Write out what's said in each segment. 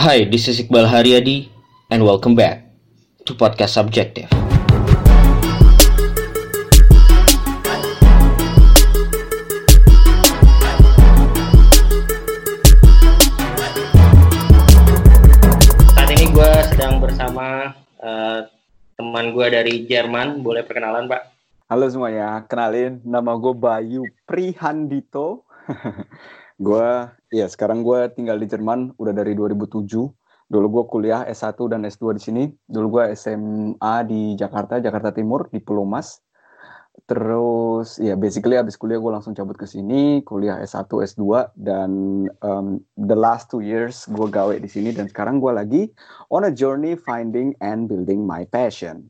Hi, this is Iqbal Haryadi, and welcome back to Podcast Subjective. Saat ini gue sedang bersama eh, teman gue dari Jerman. Boleh perkenalan, Pak? Halo semuanya, kenalin nama gue Bayu Prihandito. gue, ya sekarang gue tinggal di Jerman udah dari 2007. Dulu gue kuliah S1 dan S2 di sini. Dulu gue SMA di Jakarta, Jakarta Timur, di Pulau Mas. Terus ya basically abis kuliah gue langsung cabut ke sini, kuliah S1, S2 dan um, the last two years gue gawe di sini dan sekarang gue lagi on a journey finding and building my passion.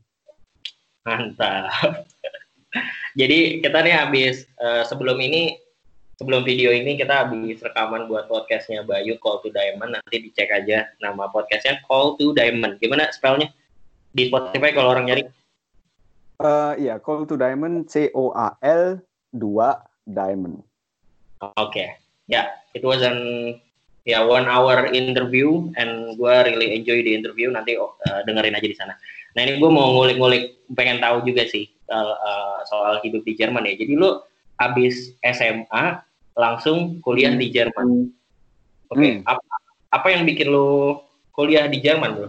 Mantap. Jadi kita nih habis eh, sebelum ini sebelum video ini kita habis rekaman buat podcastnya Bayu Call to Diamond. Nanti dicek aja nama podcastnya Call to Diamond. Gimana spellnya di Spotify kalau orang nyari? Eh iya, Call to Diamond C O A L 2 Diamond. Oke, ya it was an ya one hour interview and gue really enjoy the interview. Nanti eh, dengerin aja di sana. Nah ini gue mau ngulik-ngulik, pengen tahu juga sih soal, eh, soal hidup di Jerman ya. Jadi lu habis SMA langsung kuliah di Jerman. Oke, Hmm. apa, apa yang bikin lu kuliah di Jerman bro?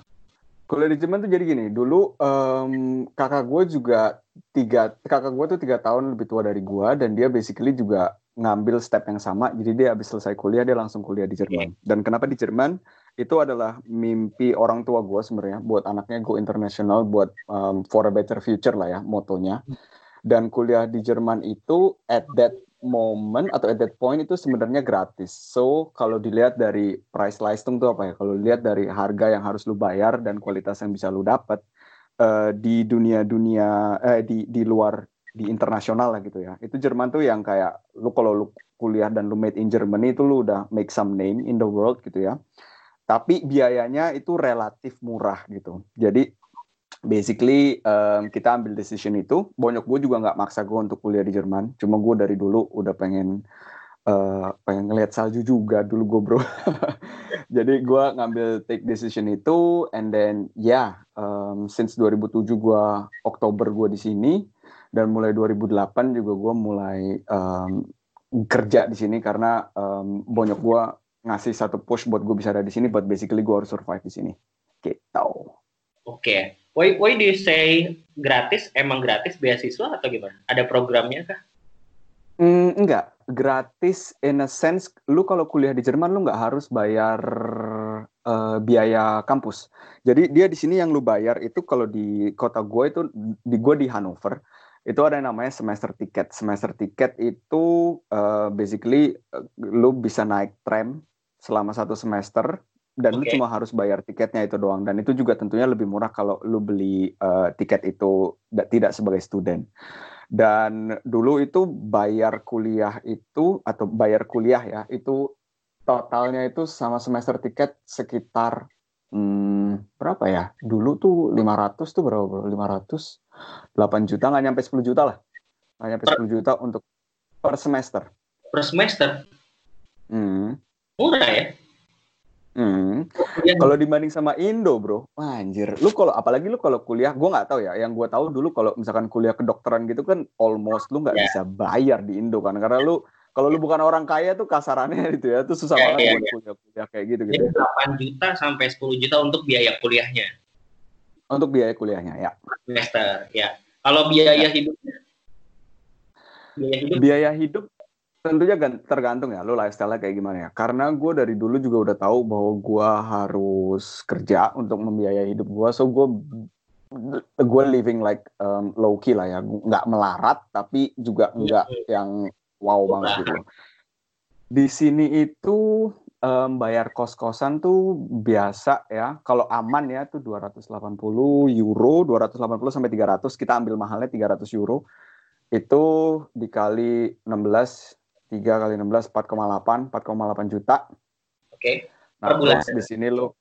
Kuliah di Jerman tuh jadi gini, dulu em, kakak gue juga tiga, kakak gue tuh tiga tahun lebih tua dari gue dan dia basically juga ngambil step yang sama. Jadi dia habis selesai kuliah dia langsung kuliah di Jerman. Dan kenapa di Jerman? Itu adalah mimpi orang tua gue sebenarnya buat anaknya go international, buat em, for a better future lah ya motonya. Dan kuliah di Jerman itu at that moment atau at that point itu sebenarnya gratis. So kalau dilihat dari price listing tuh apa ya? Kalau dilihat dari harga yang harus lu bayar dan kualitas yang bisa lu dapat eh, di dunia-dunia eh di di luar di internasional lah gitu ya. Itu Jerman tuh yang kayak lu kalau lu kuliah dan lu made in Germany itu lu udah make some name in the world gitu ya. Tapi biayanya itu relatif murah gitu. Jadi basically em, kita ambil decision itu. Bonyok gue juga nggak maksa gue untuk kuliah di Jerman. Cuma gue dari dulu udah pengen eh, pengen ngeliat salju juga dulu gue bro. Jadi gue ngambil take decision itu, and then ya um, since 2007 gue Oktober gue di sini, dan mulai 2008 juga gue mulai um, kerja di sini karena um, bonyok gue ngasih satu push buat gue bisa ada di sini, but basically gue harus survive di sini. Gitu. Oke, why why do you say gratis? Emang gratis beasiswa atau gimana? Ada programnya kah? Mm, enggak, gratis in a sense, lu kalau kuliah di Jerman lu nggak harus bayar eh, biaya kampus. Jadi dia di sini yang lu bayar itu kalau di kota gue itu di gue di Hanover itu ada yang namanya semester ticket. Semester ticket itu eh, basically eh, lu bisa naik tram selama satu semester dan lu Oke. cuma harus bayar tiketnya itu doang. Dan itu juga tentunya lebih murah kalau lu beli eh, tiket itu da- tidak sebagai student. Dan dulu itu bayar kuliah itu atau bayar kuliah ya itu totalnya itu sama semester tiket sekitar hmm, berapa ya? Dulu tuh 500 tuh berapa bro? 500 8 juta nggak nyampe 10 juta lah. Nggak nyampe 10 juta untuk per semester. Per semester? Hmm. Murah ya? Hmm. Kalau dibanding sama Indo, bro, wah, anjir. Lu kalau apalagi lu kalau kuliah, gua nggak tahu ya. Yang gua tahu dulu kalau misalkan kuliah kedokteran gitu kan almost lu nggak Ya. bisa bayar di Indo kan, karena lu kalau lu bukan orang kaya tuh kasarannya gitu ya, tuh susah Ya, banget ya, buat ya. kuliah-kuliah kayak gitu Jadi gitu. 8 juta sampai 10 juta untuk biaya kuliahnya Untuk biaya kuliahnya ya. semester. Ya. Kalau biaya hidupnya? Biaya hidup? Biaya hidup tentunya gan- tergantung ya, lu lifestyle kayak gimana ya. Karena gue dari dulu juga udah tahu bahwa gua harus kerja untuk membiayai hidup gua, so gue gue living like um, low key lah ya, nggak melarat tapi juga nggak yang wow banget gitu. Di sini itu em, bayar kos-kosan tuh biasa ya, kalau aman ya tuh 280 euro, 280 sampai 300, kita ambil mahalnya 300 euro. Itu dikali 16, 3 kali 16 4,8, 4,8 juta. Oke. Nah, Per bulan. terus di sini lo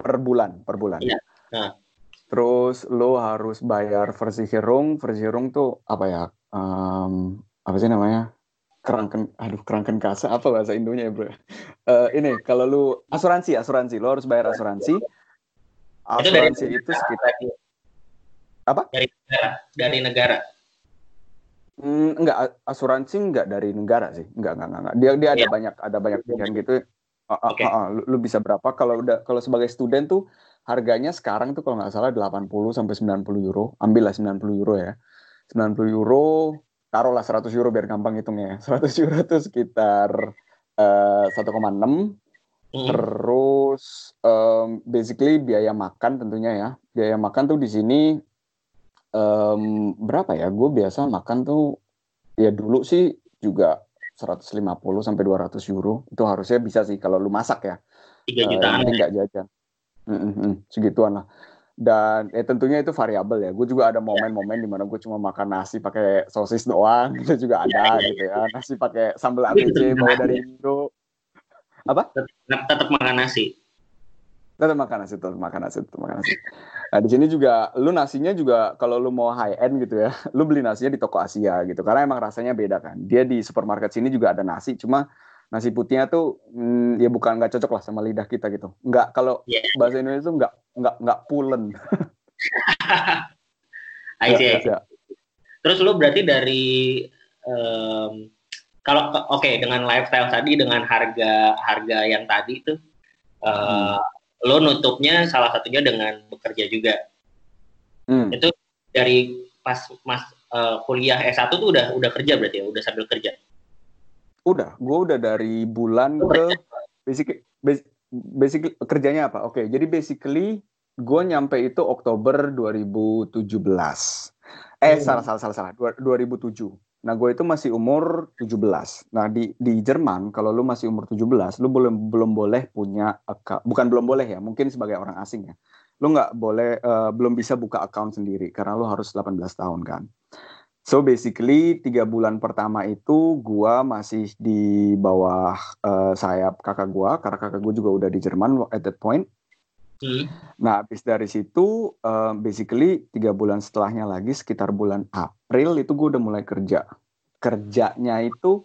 per bulan, per bulan. Iya. Nah. Terus lo harus bayar Versicherung, Versicherung tuh apa ya? em, apa sih namanya? kerangken aduh kerangken kasa apa bahasa Indonya ya bro uh, ini kalau lu asuransi asuransi lo harus bayar asuransi asuransi itu, itu sekitar apa dari negara dari negara Hmm, enggak asuransi enggak dari negara sih. Enggak enggak enggak, dia dia ada yeah. banyak ada banyak pilihan gitu. Okay. uh, uh, uh, lu, lu bisa berapa? Kalau udah kalau sebagai student tuh harganya sekarang tuh kalau nggak salah 80 sampai 90 euro. Ambil lah 90 euro ya. 90 euro taruhlah 100 euro biar gampang hitungnya 100 ya. euro itu sekitar uh, 1,6 hmm. terus um, basically biaya makan tentunya ya. Biaya makan tuh di sini um, berapa ya gue biasa makan tuh ya dulu sih juga 150 sampai 200 euro itu harusnya bisa sih kalau lu masak ya 3 jutaan uh, nggak jajan mm -hmm, segituan lah dan eh tentunya itu variabel ya. Gue juga ada momen-momen di mana gue cuma makan nasi pakai sosis doang, itu juga ada ya, gitu ya. Nasi pakai sambal ABC bawa dari Indo. Apa? Tetap, tetap makan nasi. Tetap makan nasi, tetap makan nasi, tetap makan nasi. Nah di sini juga, lu nasinya juga kalau lu mau high end gitu ya, lu beli nasinya di toko Asia gitu, karena emang rasanya beda kan. Dia di supermarket sini juga ada nasi, cuma nasi putihnya tuh hmm, ya bukan nggak cocok lah sama lidah kita gitu. Nggak kalau yeah. bahasa Indonesia tuh nggak nggak nggak pulen. I see. Ya, ya. Terus lu berarti dari um, kalau oke okay, dengan lifestyle tadi dengan harga harga yang tadi itu uh, hmm. Lo nutupnya salah satunya dengan bekerja juga. Hmm. Itu dari pas mas uh, kuliah S1 tuh udah udah kerja berarti ya, udah sambil kerja. Udah, gue udah dari bulan ke basic basic kerjanya apa? Oke, okay, jadi basically gue nyampe itu Oktober 2017. Eh hmm. salah salah salah salah 2007. Nah gue itu masih umur 17. Nah di di Jerman kalau lu masih umur 17, lu belum belum boleh punya account. Bukan belum boleh ya, mungkin sebagai orang asing ya. Lu nggak boleh uh, belum bisa buka account sendiri karena lu harus 18 tahun kan. So basically tiga bulan pertama itu gua masih di bawah uh, sayap kakak gua karena kakak gua juga udah di Jerman at that point. Hmm. Nah, habis dari situ, uh, basically tiga bulan setelahnya lagi sekitar bulan April itu gue udah mulai kerja. Kerjanya itu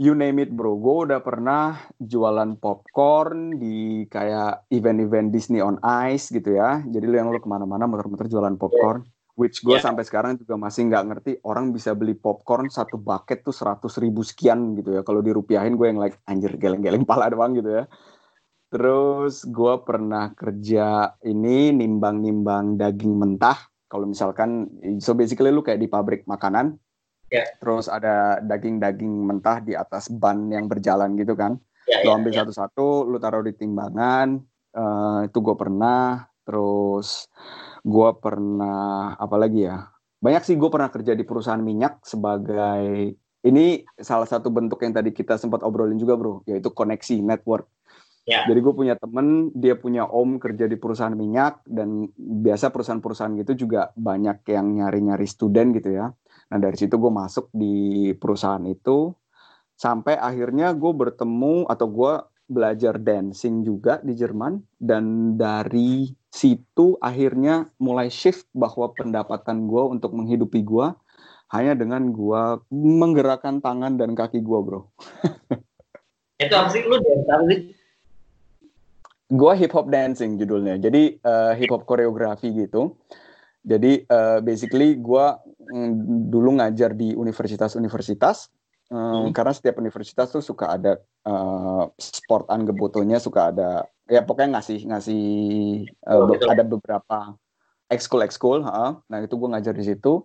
you name it bro, gue udah pernah jualan popcorn di kayak event-event Disney on Ice gitu ya. Jadi lu yang lu ke mana-mana muter-muter jualan popcorn which gue yeah. sampai sekarang juga masih nggak ngerti orang bisa beli popcorn satu bucket tuh seratus ribu sekian gitu ya kalau dirupiahin gue yang like anjir geleng-geleng pala doang gitu ya terus gue pernah kerja ini nimbang-nimbang daging mentah kalau misalkan so basically lu kayak di pabrik makanan yeah. terus ada daging-daging mentah di atas ban yang berjalan gitu kan yeah, lu ya, ambil ya. satu-satu yeah. lu taruh di timbangan uh, itu gue pernah terus gue pernah apa lagi ya banyak sih gue pernah kerja di perusahaan minyak sebagai ini salah satu bentuk yang tadi kita sempat obrolin juga bro yaitu koneksi network Ya. Jadi gue punya temen, dia punya om kerja di perusahaan minyak dan biasa perusahaan-perusahaan gitu juga banyak yang nyari-nyari student gitu ya. Nah dari situ gue masuk di perusahaan itu sampai akhirnya gue bertemu atau gue belajar dancing juga di Jerman dan dari situ akhirnya mulai shift bahwa pendapatan gue untuk menghidupi gue hanya dengan gue menggerakkan tangan dan kaki gue bro. itu apa sih lu dance apa sih? Gue hip hop dancing judulnya. Jadi uh, hip hop koreografi gitu. Jadi uh, basically gue mm, dulu ngajar di universitas-universitas um, hmm. karena setiap universitas tuh suka ada uh, sport angebotonya suka ada ya pokoknya ngasih ngasih uh, oh, ada beberapa ekskul ekskul uh, nah itu gue ngajar di situ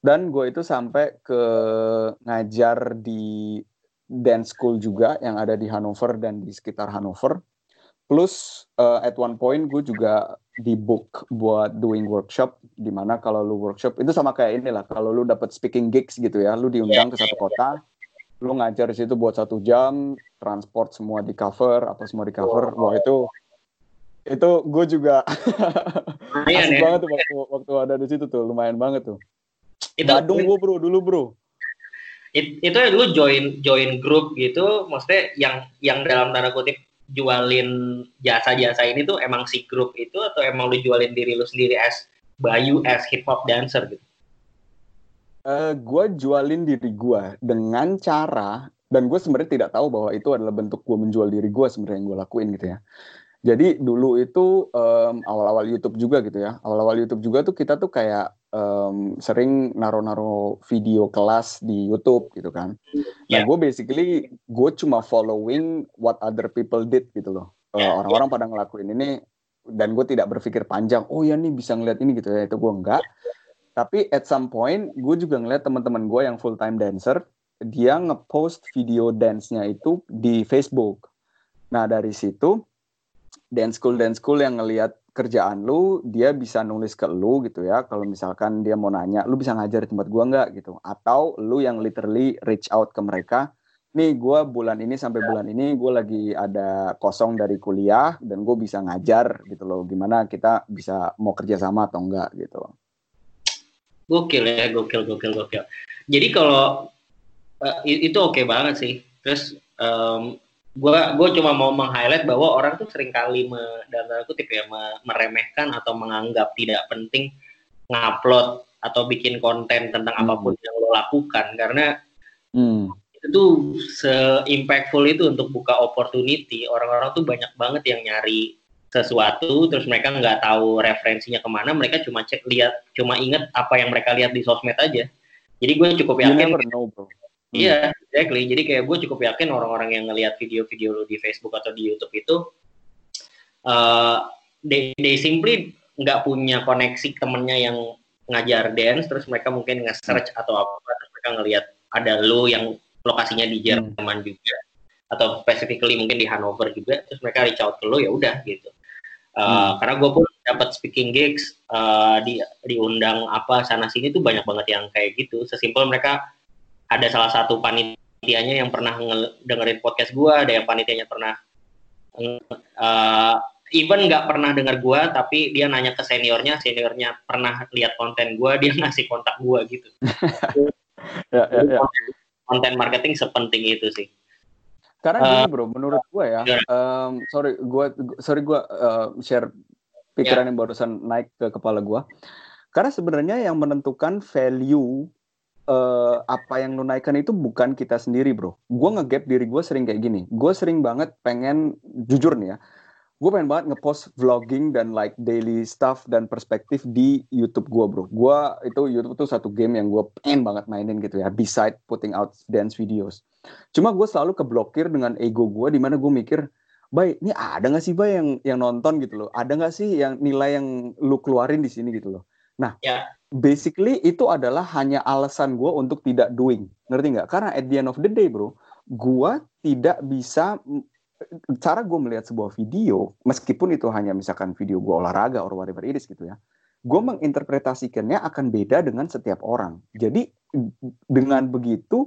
dan gue itu sampai ke ngajar di dance school juga yang ada di Hanover dan di sekitar Hanover plus uh, at one point gue juga di book buat doing workshop di mana kalau lu workshop itu sama kayak inilah kalau lu dapat speaking gigs gitu ya lu diundang ke satu kota lu ngajar di situ buat satu jam transport semua di cover apa semua di cover. Wah itu itu gue juga asik ya. banget tuh waktu waktu ada di situ tuh lumayan banget tuh. Itu Badung gue bro dulu bro. It, itu lu join join grup gitu maksudnya yang yang dalam tanda kutip jualin jasa-jasa ini tuh emang si grup itu atau emang lu jualin diri lu sendiri as Bayu as hip hop dancer gitu uh, gue jualin diri gue dengan cara dan gue sebenarnya tidak tahu bahwa itu adalah bentuk gue menjual diri gue sebenarnya yang gue lakuin gitu ya. Jadi dulu itu um, awal-awal YouTube juga gitu ya. Awal-awal YouTube juga tuh kita tuh kayak um, sering naro-naro video kelas di YouTube gitu kan. Nah, yeah. gue basically gue cuma following what other people did gitu loh. Uh, orang-orang pada ngelakuin ini dan gue tidak berpikir panjang. Oh ya nih bisa ngeliat ini gitu ya. Itu gue enggak. Tapi at some point gue juga ngeliat teman-teman gue yang full time dancer dia ngepost video dance-nya itu di Facebook. Nah dari situ dance school dance school yang ngelihat kerjaan lu dia bisa nulis ke lu gitu ya. Kalau misalkan dia mau nanya lu bisa ngajar di tempat gua nggak? gitu. Atau lu yang literally reach out ke mereka nih gua bulan ini sampai bulan ini gue lagi ada kosong dari kuliah dan gue bisa ngajar gitu loh. Gimana kita bisa mau kerja sama atau enggak gitu. Gokil ya gokil gokil gokil. Jadi kalau uh, itu oke okay banget sih. Terus um, gue gue cuma mau meng-highlight bahwa orang tuh sering kali me, dalam kutip ya meremehkan atau menganggap tidak penting ngupload atau bikin konten tentang hmm. apa pun yang lo lakukan karena hmm. itu tuh se-impactful itu untuk buka opportunity orang-orang tuh banyak banget yang nyari sesuatu terus mereka nggak tahu referensinya ke mana mereka cuma cek lihat cuma inget apa yang mereka lihat di sosmed aja jadi gue cukup yakin know, bro. Iya, hmm. exactly. Jadi kayak gue cukup yakin orang-orang yang ngelihat video-video lo di Facebook atau di YouTube itu, uh, they, they simply nggak punya koneksi temennya yang ngajar dance, terus mereka mungkin nge-search atau apa, terus mereka ngelihat ada lo yang lokasinya di hmm. Jerman hmm. juga, atau specifically mungkin di Hanover juga, terus mereka reach out ke lo ya udah gitu. Uh, hmm. Karena gue pun dapat speaking gigs uh, di diundang apa sana sini tuh banyak banget yang kayak gitu. Sesimpel mereka ada salah satu panitianya yang pernah dengerin podcast gue, ada yang panitianya pernah uh, even nggak pernah dengar gue, tapi dia nanya ke seniornya, seniornya pernah lihat konten gue, dia ngasih kontak gue gitu. ya, ya, ya. Konten marketing sepenting itu sih. Karena uh, gini bro, menurut gue ya, um, sorry gue sorry gue uh, share pikiran yeah. yang barusan naik ke kepala gue. Karena sebenarnya yang menentukan value uh, apa yang lu naikkan itu bukan kita sendiri bro. Gue ngegap diri gue sering kayak gini. Gue sering banget pengen jujur nih ya. Gue pengen banget ngepost vlogging dan like daily stuff dan perspektif di YouTube gue bro. Gue itu YouTube tuh satu game yang gue pengen banget mainin gitu ya. Beside putting out dance videos. Cuma gue selalu keblokir dengan ego gue di mana gue mikir, Bay, ini ada gak sih Bay yang yang nonton gitu loh? Ada gak sih yang nilai yang lu keluarin di sini gitu loh? Nah, ya. basically itu adalah hanya alasan gue untuk tidak doing. Ngerti nggak? Karena at the end of the day bro gue tidak bisa cara gue melihat sebuah video meskipun itu hanya misalkan video gue olahraga or whatever it is gitu ya gue menginterpretasikannya akan beda dengan setiap orang. Jadi dengan begitu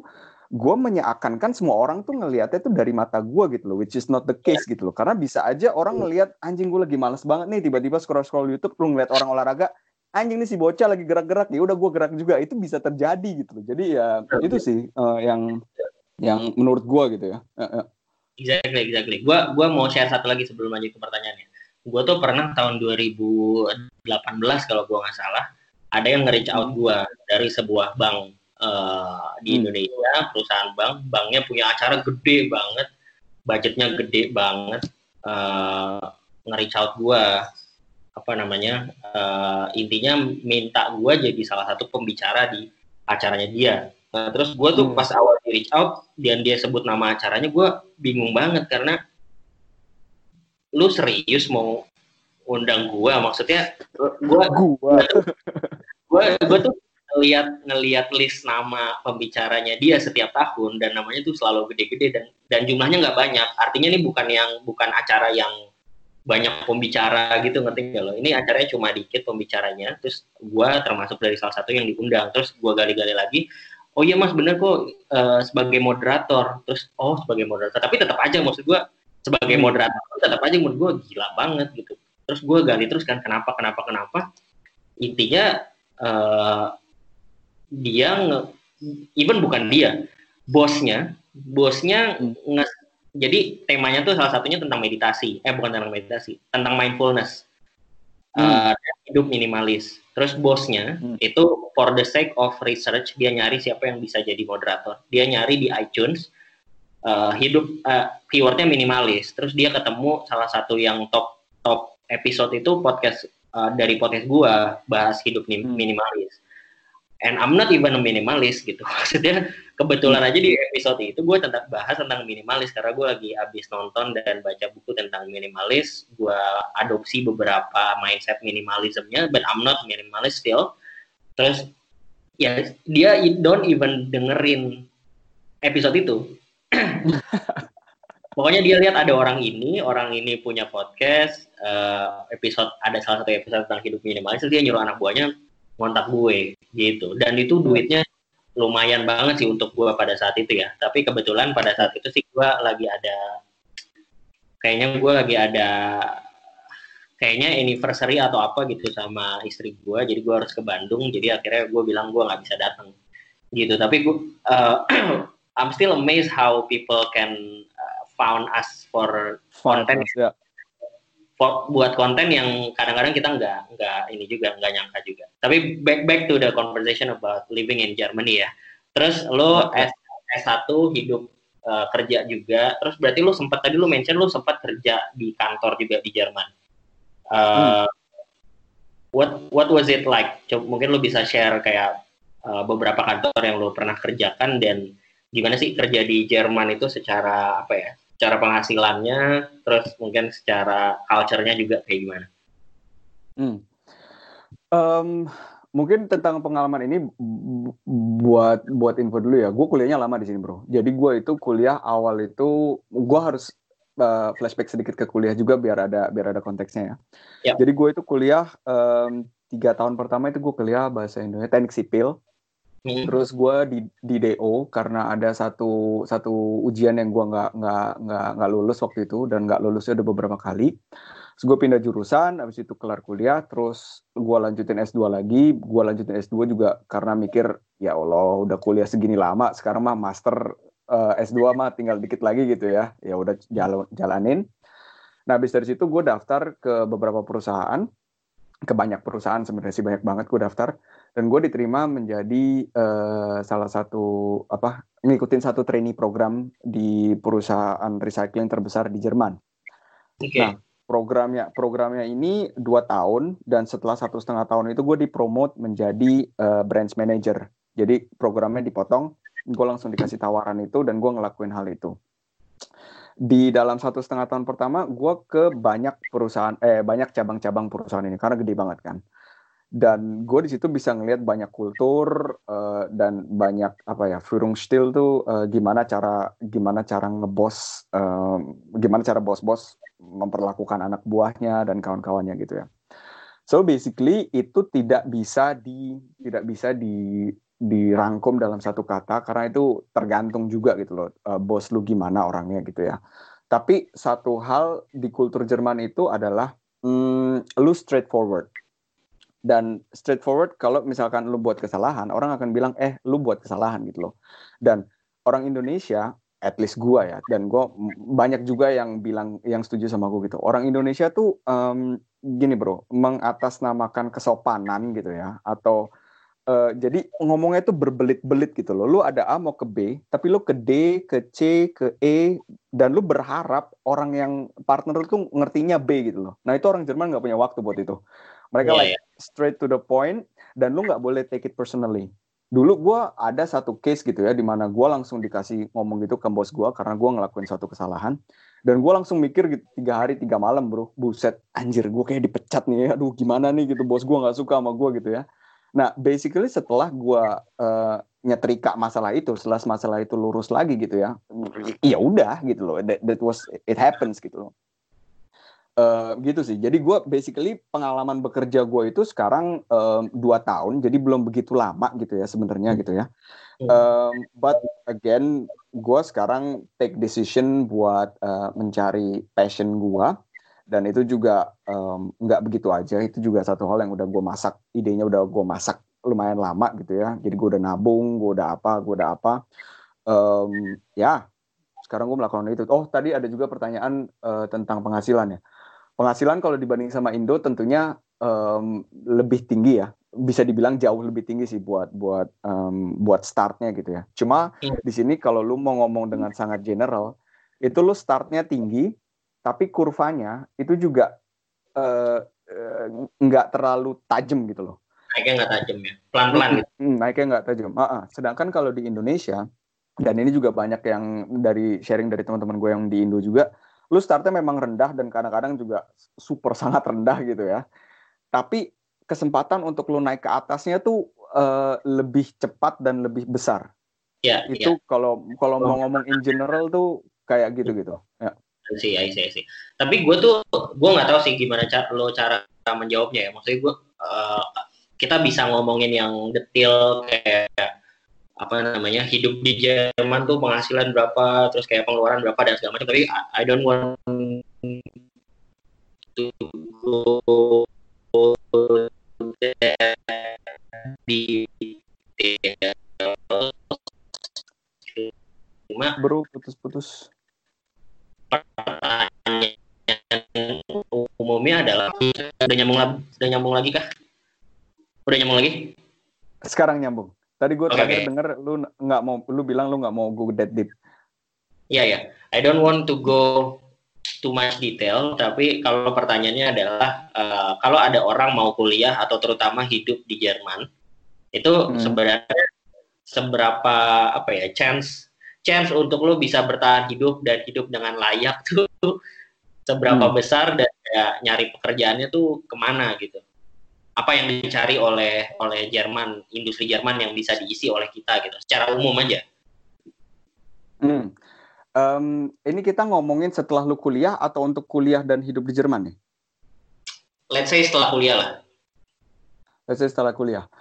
gue menyeakan-kan semua orang tuh ngelihatnya tuh dari mata gue gitu loh, which is not the case gitu loh. Karena bisa aja orang ngelihat anjing gue lagi males banget nih, tiba-tiba scroll scroll YouTube, lu ngeliat orang olahraga, anjing nih si bocah lagi gerak-gerak. Ya udah gue gerak juga. Itu bisa terjadi gitu loh. Jadi ya itu sih uh, yang yang menurut gue gitu ya. Exactly exactly. Gue gua mau share satu lagi sebelum lanjut ke pertanyaannya. Gue tuh pernah tahun 2018 kalau gue nggak salah ada yang nge-reach out gue dari sebuah bank uh, di hmm. Indonesia perusahaan bank. Banknya punya acara gede banget. Budgetnya gede banget. Uh, nge-reach out gue apa namanya uh, intinya minta gue jadi salah satu pembicara di acaranya dia. Nah, terus gue tuh hmm. pas awal di reach out dan dia sebut nama acaranya gue bingung banget karena lu serius mau undang gue maksudnya gue gue gue tuh ngeliat ngeliat list nama pembicaranya dia setiap tahun dan namanya tuh selalu gede-gede dan dan jumlahnya nggak banyak. Artinya ini bukan yang bukan acara yang banyak pembicara gitu ngerti gak lo? Ini acaranya cuma dikit pembicaranya terus gue termasuk dari salah satu yang diundang terus gue gali-gali lagi oh iya mas bener kok uh, sebagai moderator. Terus oh sebagai moderator. Tapi tetap aja maksud gue sebagai hmm. moderator tetap aja menurut gue gila banget gitu. Terus gue gali terus kan kenapa kenapa kenapa? Intinya uh, dia nge, even bukan dia bosnya bosnya hmm. nge jadi temanya tuh salah satunya tentang meditasi eh bukan tentang meditasi tentang mindfulness uh, hidup minimalis. Terus bosnya hmm. itu for the sake of research dia nyari siapa yang bisa jadi moderator. Dia nyari di iTunes uh, hidup uh, keywordnya minimalis. Terus dia ketemu salah satu yang top top episode itu podcast uh, dari podcast gua bahas hidup hmm. And I'm not even a minimalis gitu. Maksudnya kebetulan aja di episode itu gue tentang bahas tentang minimalis. Karena gue lagi habis nonton dan baca buku tentang minimalis gue adopsi beberapa mindset minimalismnya but I'm not minimalis still. Terus ya dia don't even dengerin episode itu. Pokoknya dia lihat ada orang ini orang ini punya podcast uh, episode ada salah satu episode tentang hidup minimalis dia nyuruh anak buahnya ngontak gue gitu dan itu duitnya lumayan banget sih untuk gue pada saat itu ya. Tapi kebetulan pada saat itu sih gue lagi ada, kayaknya gue lagi ada, kayaknya anniversary atau apa gitu sama istri gue. Jadi gue harus ke Bandung. Jadi akhirnya gue bilang gue nggak bisa datang gitu. Tapi gue, uh, I'm still amazed how people can uh, found us for content. Yeah buat konten yang kadang-kadang kita nggak nggak ini juga nggak nyangka juga. Tapi back back to the conversation about living in Germany ya. Terus lo S S1 hidup uh, kerja juga. Terus berarti lo sempat tadi lo mention lo sempat kerja di kantor juga di Jerman. Uh, hmm. What what was it like? Coba mungkin lo bisa share kayak uh, beberapa kantor yang lo pernah kerjakan dan gimana sih kerja di Jerman itu secara apa ya? Secara penghasilannya, terus mungkin secara culture-nya juga kayak gimana? Hmm. Um, mungkin tentang pengalaman ini buat buat info dulu ya. Gue kuliahnya lama di sini bro. Jadi gue itu kuliah awal itu gue harus uh, flashback sedikit ke kuliah juga biar ada biar ada konteksnya ya. Yep. Jadi gue itu kuliah um, tiga tahun pertama itu gue kuliah bahasa Indonesia teknik sipil Hmm. Terus gue di di DO karena ada satu satu ujian yang gue nggak nggak nggak nggak lulus waktu itu dan nggak lulusnya udah beberapa kali. Terus gue pindah jurusan, habis itu kelar kuliah, terus gue lanjutin S2 lagi, gue lanjutin S2 juga karena mikir ya Allah udah kuliah segini lama, sekarang mah master uh, eh, S2 mah tinggal dikit lagi gitu ya, ya udah jalan jalanin. Nah habis dari situ gue daftar ke beberapa perusahaan, ke banyak perusahaan sebenarnya sih banyak banget gue daftar dan gue diterima menjadi uh, salah satu apa ngikutin satu trainee program di perusahaan recycling terbesar di Jerman. Okay. Nah programnya programnya ini dua tahun dan setelah satu setengah tahun itu gue dipromot menjadi uh, branch manager. Jadi programnya dipotong, gue langsung dikasih tawaran itu dan gue ngelakuin hal itu. Di dalam satu setengah tahun pertama, gue ke banyak perusahaan, eh banyak cabang-cabang perusahaan ini karena gede banget kan dan gue di situ bisa ngelihat banyak kultur uh, dan banyak apa ya Führungsstil tuh uh, gimana cara gimana cara ngebos uh, gimana cara bos-bos memperlakukan anak buahnya dan kawan-kawannya gitu ya. So basically itu tidak bisa di tidak bisa di dirangkum dalam satu kata karena itu tergantung juga gitu loh uh, bos lu gimana orangnya gitu ya. Tapi satu hal di kultur Jerman itu adalah mm, lu straightforward dan straightforward kalau misalkan lu buat kesalahan orang akan bilang eh lu buat kesalahan gitu loh. Dan orang Indonesia at least gua ya dan gua banyak juga yang bilang yang setuju sama gua gitu. Orang Indonesia tuh um, gini bro mengatasnamakan kesopanan gitu ya atau uh, jadi ngomongnya itu berbelit-belit gitu loh lu ada A mau ke B tapi lu ke D ke C ke E dan lu berharap orang yang partner lu tuh ngertinya B gitu loh nah itu orang Jerman nggak punya waktu buat itu mereka yeah, like yeah. straight to the point dan lu nggak boleh take it personally. Dulu gue ada satu case gitu ya, di mana gue langsung dikasih ngomong gitu ke bos gue karena gue ngelakuin suatu kesalahan. Dan gue langsung mikir gitu, tiga hari tiga malam bro, buset, anjir gue kayak dipecat nih, aduh gimana nih gitu, bos gue nggak suka sama gue gitu ya. Nah, basically setelah gue uh, nyetrika masalah itu, setelah masalah itu lurus lagi gitu ya, ya udah gitu loh, that, that was it happens gitu loh. Uh, gitu sih. Jadi gue basically pengalaman bekerja gue itu sekarang um, dua tahun, jadi belum begitu lama gitu ya sebenarnya gitu ya. Um, but again, gue sekarang take decision buat uh, mencari passion gue dan itu juga nggak um, begitu aja. Itu juga satu hal yang udah gue masak, idenya udah gue masak lumayan lama gitu ya. Jadi gue udah nabung, gue udah apa, gue udah apa. Um, ya, sekarang gue melakukan itu. Oh, tadi ada juga pertanyaan uh, tentang penghasilan ya penghasilan kalau dibanding sama Indo tentunya um, lebih tinggi ya bisa dibilang jauh lebih tinggi sih buat buat um, buat startnya gitu ya. Cuma hmm. di sini kalau lu mau ngomong dengan sangat general, itu lu startnya tinggi, tapi kurvanya itu juga uh, uh, nggak terlalu tajam gitu loh. Naiknya nggak tajam ya, pelan-pelan gitu. Hmm, naiknya nggak tajam. Uh -uh. Sedangkan kalau di Indonesia dan ini juga banyak yang dari sharing dari teman-teman gue yang di Indo juga, lu startnya memang rendah dan kadang-kadang juga super sangat rendah gitu ya. Tapi kesempatan untuk lu naik ke atasnya tuh uh, lebih cepat dan lebih besar. Ya, itu kalau ya. kalau mau ngomong in general tuh kayak gitu gitu. Ya. Sih, sih, sih. Tapi gue tuh gue nggak tahu sih gimana cara lo cara menjawabnya ya. Maksudnya gue uh, kita bisa ngomongin yang detail kayak apa namanya hidup di Jerman tuh penghasilan berapa terus kayak pengeluaran berapa dan segala macam tapi I, I don't want to go di cuma bro putus-putus umumnya adalah udah nyambung lagi udah nyambung lagi kah? Udah nyambung lagi? Sekarang nyambung. Tadi gue okay, terakhir okay. denger lu nggak mau lu bilang lu nggak mau go that deep. Iya ya, I don't want to go too much detail, tapi kalau pertanyaannya adalah uh, kalau ada orang mau kuliah atau terutama hidup di Jerman, itu hmm. sebenarnya seberapa apa ya chance chance untuk lo bisa bertahan hidup dan hidup dengan layak tuh seberapa hmm. besar dan ya, nyari pekerjaannya tuh ke mana gitu? Apa yang dicari oleh oleh Jerman, industri Jerman yang bisa diisi oleh kita gitu, secara umum aja. Hmm um, ini kita ngomongin setelah lu kuliah atau untuk kuliah dan hidup di Jerman nih? Let's say setelah kuliah lah. Let's say setelah kuliah.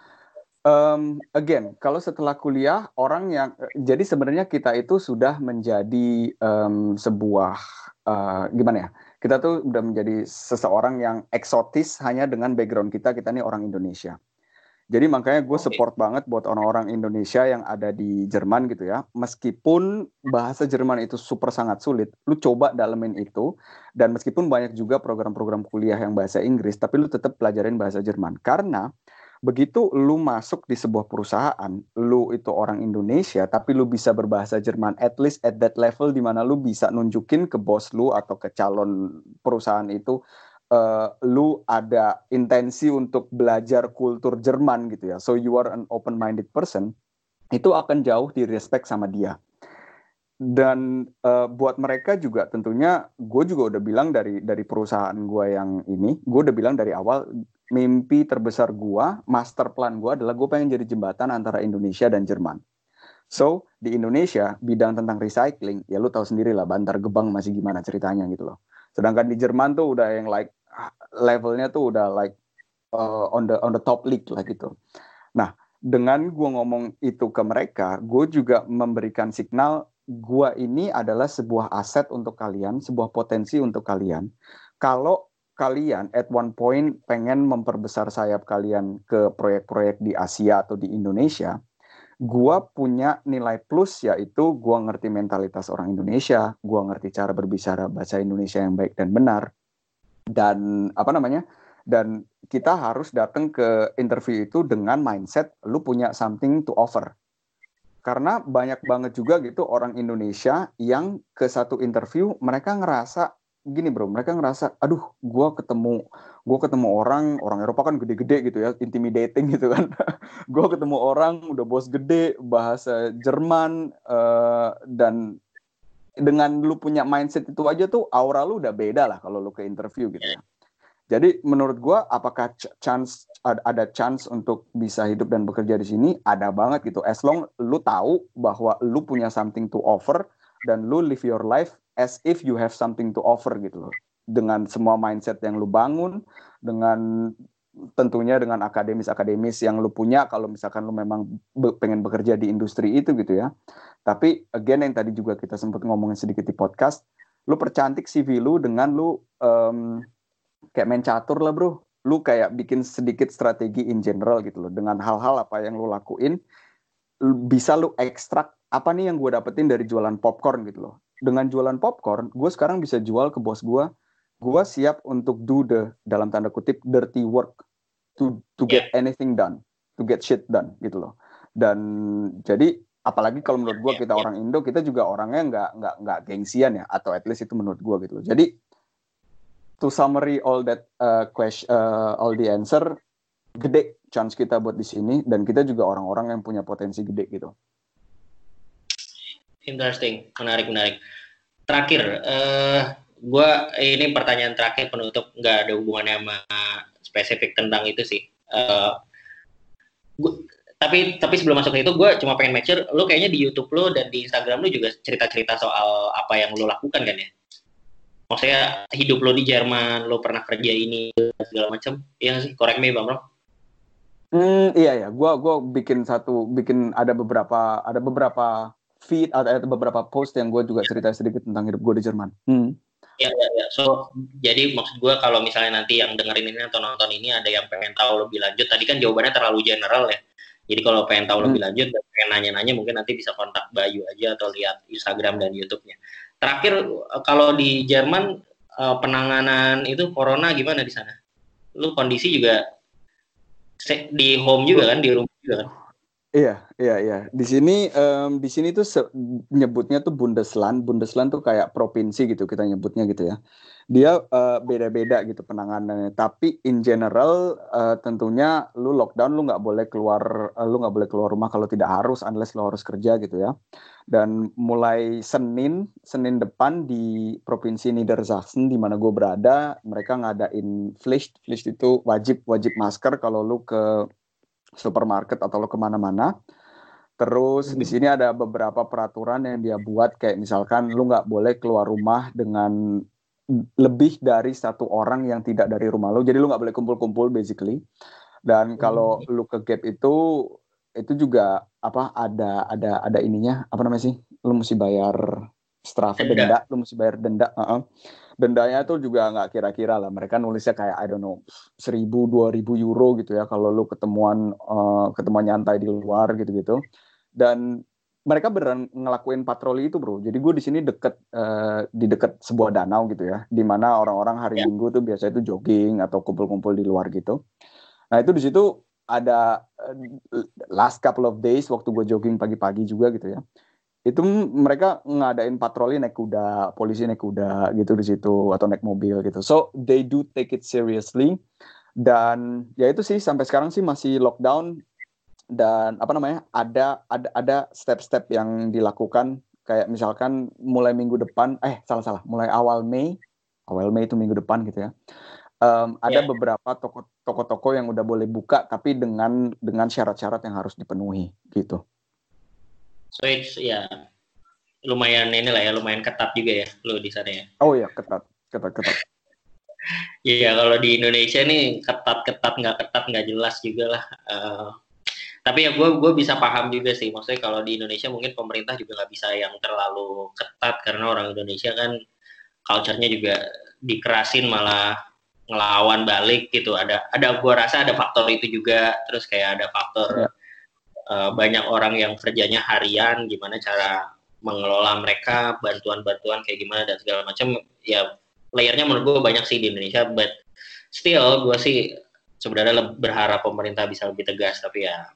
Um, again, kalau setelah kuliah orang yang jadi sebenarnya kita itu sudah menjadi um, sebuah uh, gimana ya? Kita tuh udah menjadi seseorang yang eksotis hanya dengan background kita. Kita nih orang Indonesia. Jadi makanya gue support okay. banget buat orang-orang Indonesia yang ada di Jerman gitu ya. Meskipun bahasa Jerman itu super sangat sulit, lu coba dalemin itu. Dan meskipun banyak juga program-program kuliah yang bahasa Inggris, tapi lu tetap pelajarin bahasa Jerman. Karena begitu lu masuk di sebuah perusahaan, lu itu orang Indonesia, tapi lu bisa berbahasa Jerman, at least at that level di mana lu bisa nunjukin ke bos lu atau ke calon perusahaan itu uh, lu ada intensi untuk belajar kultur Jerman gitu ya. So you are an open minded person, itu akan jauh di respect sama dia. Dan uh, buat mereka juga tentunya gue juga udah bilang dari dari perusahaan gue yang ini, gue udah bilang dari awal mimpi terbesar gue, master plan gue adalah gue pengen jadi jembatan antara Indonesia dan Jerman. So di Indonesia bidang tentang recycling ya lu tahu sendiri lah Bantar Gebang masih gimana ceritanya gitu loh. Sedangkan di Jerman tuh udah yang like levelnya tuh udah like uh, on the on the top league lah gitu. Nah, dengan gue ngomong itu ke mereka, gue juga memberikan signal gue ini adalah sebuah aset untuk kalian, sebuah potensi untuk kalian. Kalau kalian at one point pengen memperbesar sayap kalian ke proyek-proyek di Asia atau di Indonesia, gue punya nilai plus yaitu gue ngerti mentalitas orang Indonesia, gue ngerti cara berbicara bahasa Indonesia yang baik dan benar, dan apa namanya dan kita harus datang ke interview itu dengan mindset lu punya something to offer. Karena banyak banget juga gitu orang Indonesia yang ke satu interview mereka ngerasa gini bro mereka ngerasa aduh gue ketemu gue ketemu orang orang Eropa kan gede-gede gitu ya intimidating gitu kan gue ketemu orang udah bos gede bahasa Jerman uh, dan dengan lu punya mindset itu aja tuh aura lu udah beda lah kalau lu ke interview gitu ya. Jadi menurut gua apakah chance ada chance untuk bisa hidup dan bekerja di sini ada banget gitu. As long lu tahu bahwa lu punya something to offer dan lu live your life as if you have something to offer gitu loh. Dengan semua mindset yang lu bangun, dengan tentunya dengan akademis-akademis yang lu punya kalau misalkan lu memang be pengen bekerja di industri itu gitu ya. Tapi again yang tadi juga kita sempat ngomongin sedikit di podcast, lu percantik CV lu dengan lu um, kayak main catur lah bro. Lu kayak bikin sedikit strategi in general gitu loh. Dengan hal-hal apa yang lu lakuin, bisa lu ekstrak apa nih yang gue dapetin dari jualan popcorn gitu loh. Dengan jualan popcorn, gue sekarang bisa jual ke bos gue gue siap untuk do the dalam tanda kutip dirty work to to get yeah. anything done, to get shit done gitu loh. Dan jadi apalagi kalau menurut gue kita orang Indo kita juga orangnya nggak nggak nggak gengsian ya atau at least itu menurut gue gitu loh. Jadi to summary all that uh, question uh, all the answer gede chance kita buat di sini dan kita juga orang-orang yang punya potensi gede gitu. Interesting, menarik menarik. Terakhir, uh, gue ini pertanyaan terakhir penutup nggak ada hubungannya sama spesifik tentang itu sih. Uh, gua, tapi tapi sebelum masuk ke itu gue cuma pengen make sure lo kayaknya di YouTube lo dan di Instagram lo juga cerita-cerita soal apa yang lo lakukan kan ya? Maksudnya hidup lo di Jerman, lo pernah kerja ini segala macam, iya sih? Correct me bang bro. Hmm, iya ya, gue gua bikin satu, bikin ada beberapa ada beberapa feed ada, ada beberapa post yang gue juga cerita sedikit tentang hidup gue di Jerman. Hmm. Ya, ya, ya. So, jadi maksud gue kalau misalnya nanti yang dengerin ini atau nonton ini ada yang pengen tahu lebih lanjut, tadi kan jawabannya terlalu general ya. Jadi kalau pengen tahu hmm. lebih lanjut dan pengen nanya-nanya mungkin nanti bisa kontak Bayu aja atau lihat Instagram dan YouTube-nya. Terakhir kalau di Jerman eh, penanganan itu corona gimana di sana? Lu kondisi juga di home juga kan, di rumah juga kan? Iya, iya, iya. Di sini, um, di sini tuh nyebutnya tuh Bundesland. Bundesland tuh kayak provinsi gitu kita nyebutnya gitu ya. Dia uh, beda-beda gitu penanganannya. Tapi in general uh, tentunya lu lockdown lu nggak boleh keluar, uh, lu nggak boleh keluar rumah kalau tidak harus, unless lu harus kerja gitu ya. Dan mulai Senin, Senin depan di provinsi Niedersachsen di mana gue berada, mereka ngadain Pflicht. Pflicht itu wajib wajib masker kalau lu ke supermarket atau lo ke mana-mana. Terus di sini ada beberapa peraturan yang dia buat kayak misalkan lu nggak boleh keluar rumah dengan lebih dari satu orang yang tidak dari rumah lo. Jadi lu nggak boleh kumpul-kumpul basically. Dan kalau hmm. lu ke gap itu itu juga apa ada ada ada ininya apa namanya sih? Lu mesti bayar strafe denda, lu mesti bayar denda. Uh -uh dendanya tuh juga nggak kira-kira lah. Mereka nulisnya kayak I don't know seribu dua ribu euro gitu ya kalau lu ketemuan uh, ketemuan nyantai di luar gitu-gitu. Dan mereka beneran ngelakuin patroli itu bro. Jadi gue di sini deket uh, di deket sebuah danau gitu ya di mana orang-orang hari yeah. minggu tuh biasa itu jogging atau kumpul-kumpul di luar gitu. Nah itu di situ ada uh, last couple of days waktu gue jogging pagi-pagi juga gitu ya itu mereka ngadain patroli naik kuda, polisi naik kuda gitu di situ atau naik mobil gitu. So they do take it seriously dan ya itu sih sampai sekarang sih masih lockdown dan apa namanya ada ada ada step-step yang dilakukan kayak misalkan mulai minggu depan eh salah salah mulai awal Mei awal Mei itu minggu depan gitu ya um, ada yeah. beberapa toko-toko yang udah boleh buka tapi dengan dengan syarat-syarat yang harus dipenuhi gitu. So it's ya lumayan ini lah ya, lumayan ketat juga ya lo di sana ya. Oh ya ketat, ketat, ketat. Iya kalau di Indonesia nih ketat ketat nggak ketat nggak jelas juga lah. Uh, tapi ya gue gue bisa paham juga sih maksudnya kalau di Indonesia mungkin pemerintah juga nggak bisa yang terlalu ketat karena orang Indonesia kan culture-nya juga dikerasin malah ngelawan balik gitu ada ada gue rasa ada faktor itu juga terus kayak ada faktor yeah uh, banyak orang yang kerjanya harian gimana cara mengelola mereka bantuan-bantuan kayak gimana dan segala macam. Ya layernya menurut gue banyak sih di Indonesia but still gue sih sebenarnya berharap pemerintah bisa lebih tegas tapi ya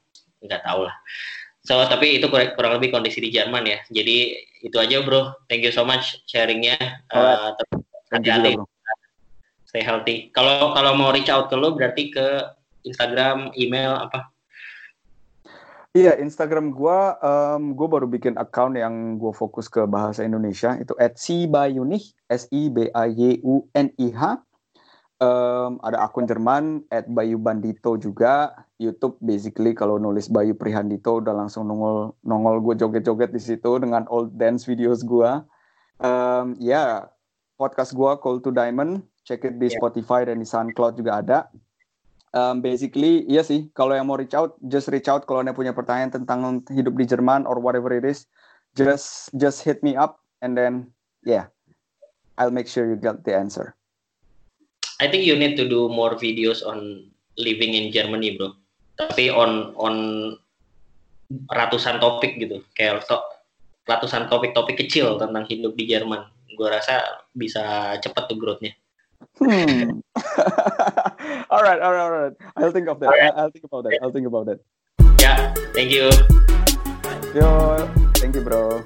nggak tahu lah. So tapi itu kurang lebih kondisi di Jerman ya. Jadi itu aja bro. Thank you so much sharingnya. Uh, hati-hati. stay healthy. Kalau kalau mau reach out ke lo berarti ke Instagram email apa Iya, Instagram gue, um, gue baru bikin account yang gue fokus ke bahasa Indonesia. Itu at Sibayunih, S-I-B-A-Y-U-N-I-H. Um, ada akun Jerman, at Bayu Bandito juga. YouTube, basically kalau nulis Bayu Prihandito udah langsung nongol nongol gue joget-joget di situ dengan old dance videos gue. Um, ya, yeah, podcast gue Call to Diamond, check it di yeah. Spotify dan di SoundCloud juga ada um, basically iya sih kalau yang mau reach out just reach out kalau anda punya pertanyaan tentang hidup di Jerman or whatever it is. Just just hit me up and then yeah I'll make sure you get the answer. I think you need to do more videos on living in Germany bro. Tapi on on ratusan topik gitu. Kayak to, ratusan topik-topik kecil tentang hidup di Jerman. Gue rasa bisa cepet tuh growth-nya. Hmm. alright, alright, alright. I'll think of that. Alright. I'll think about that. I'll think about that. Yeah, thank you. Yo, thank you, bro.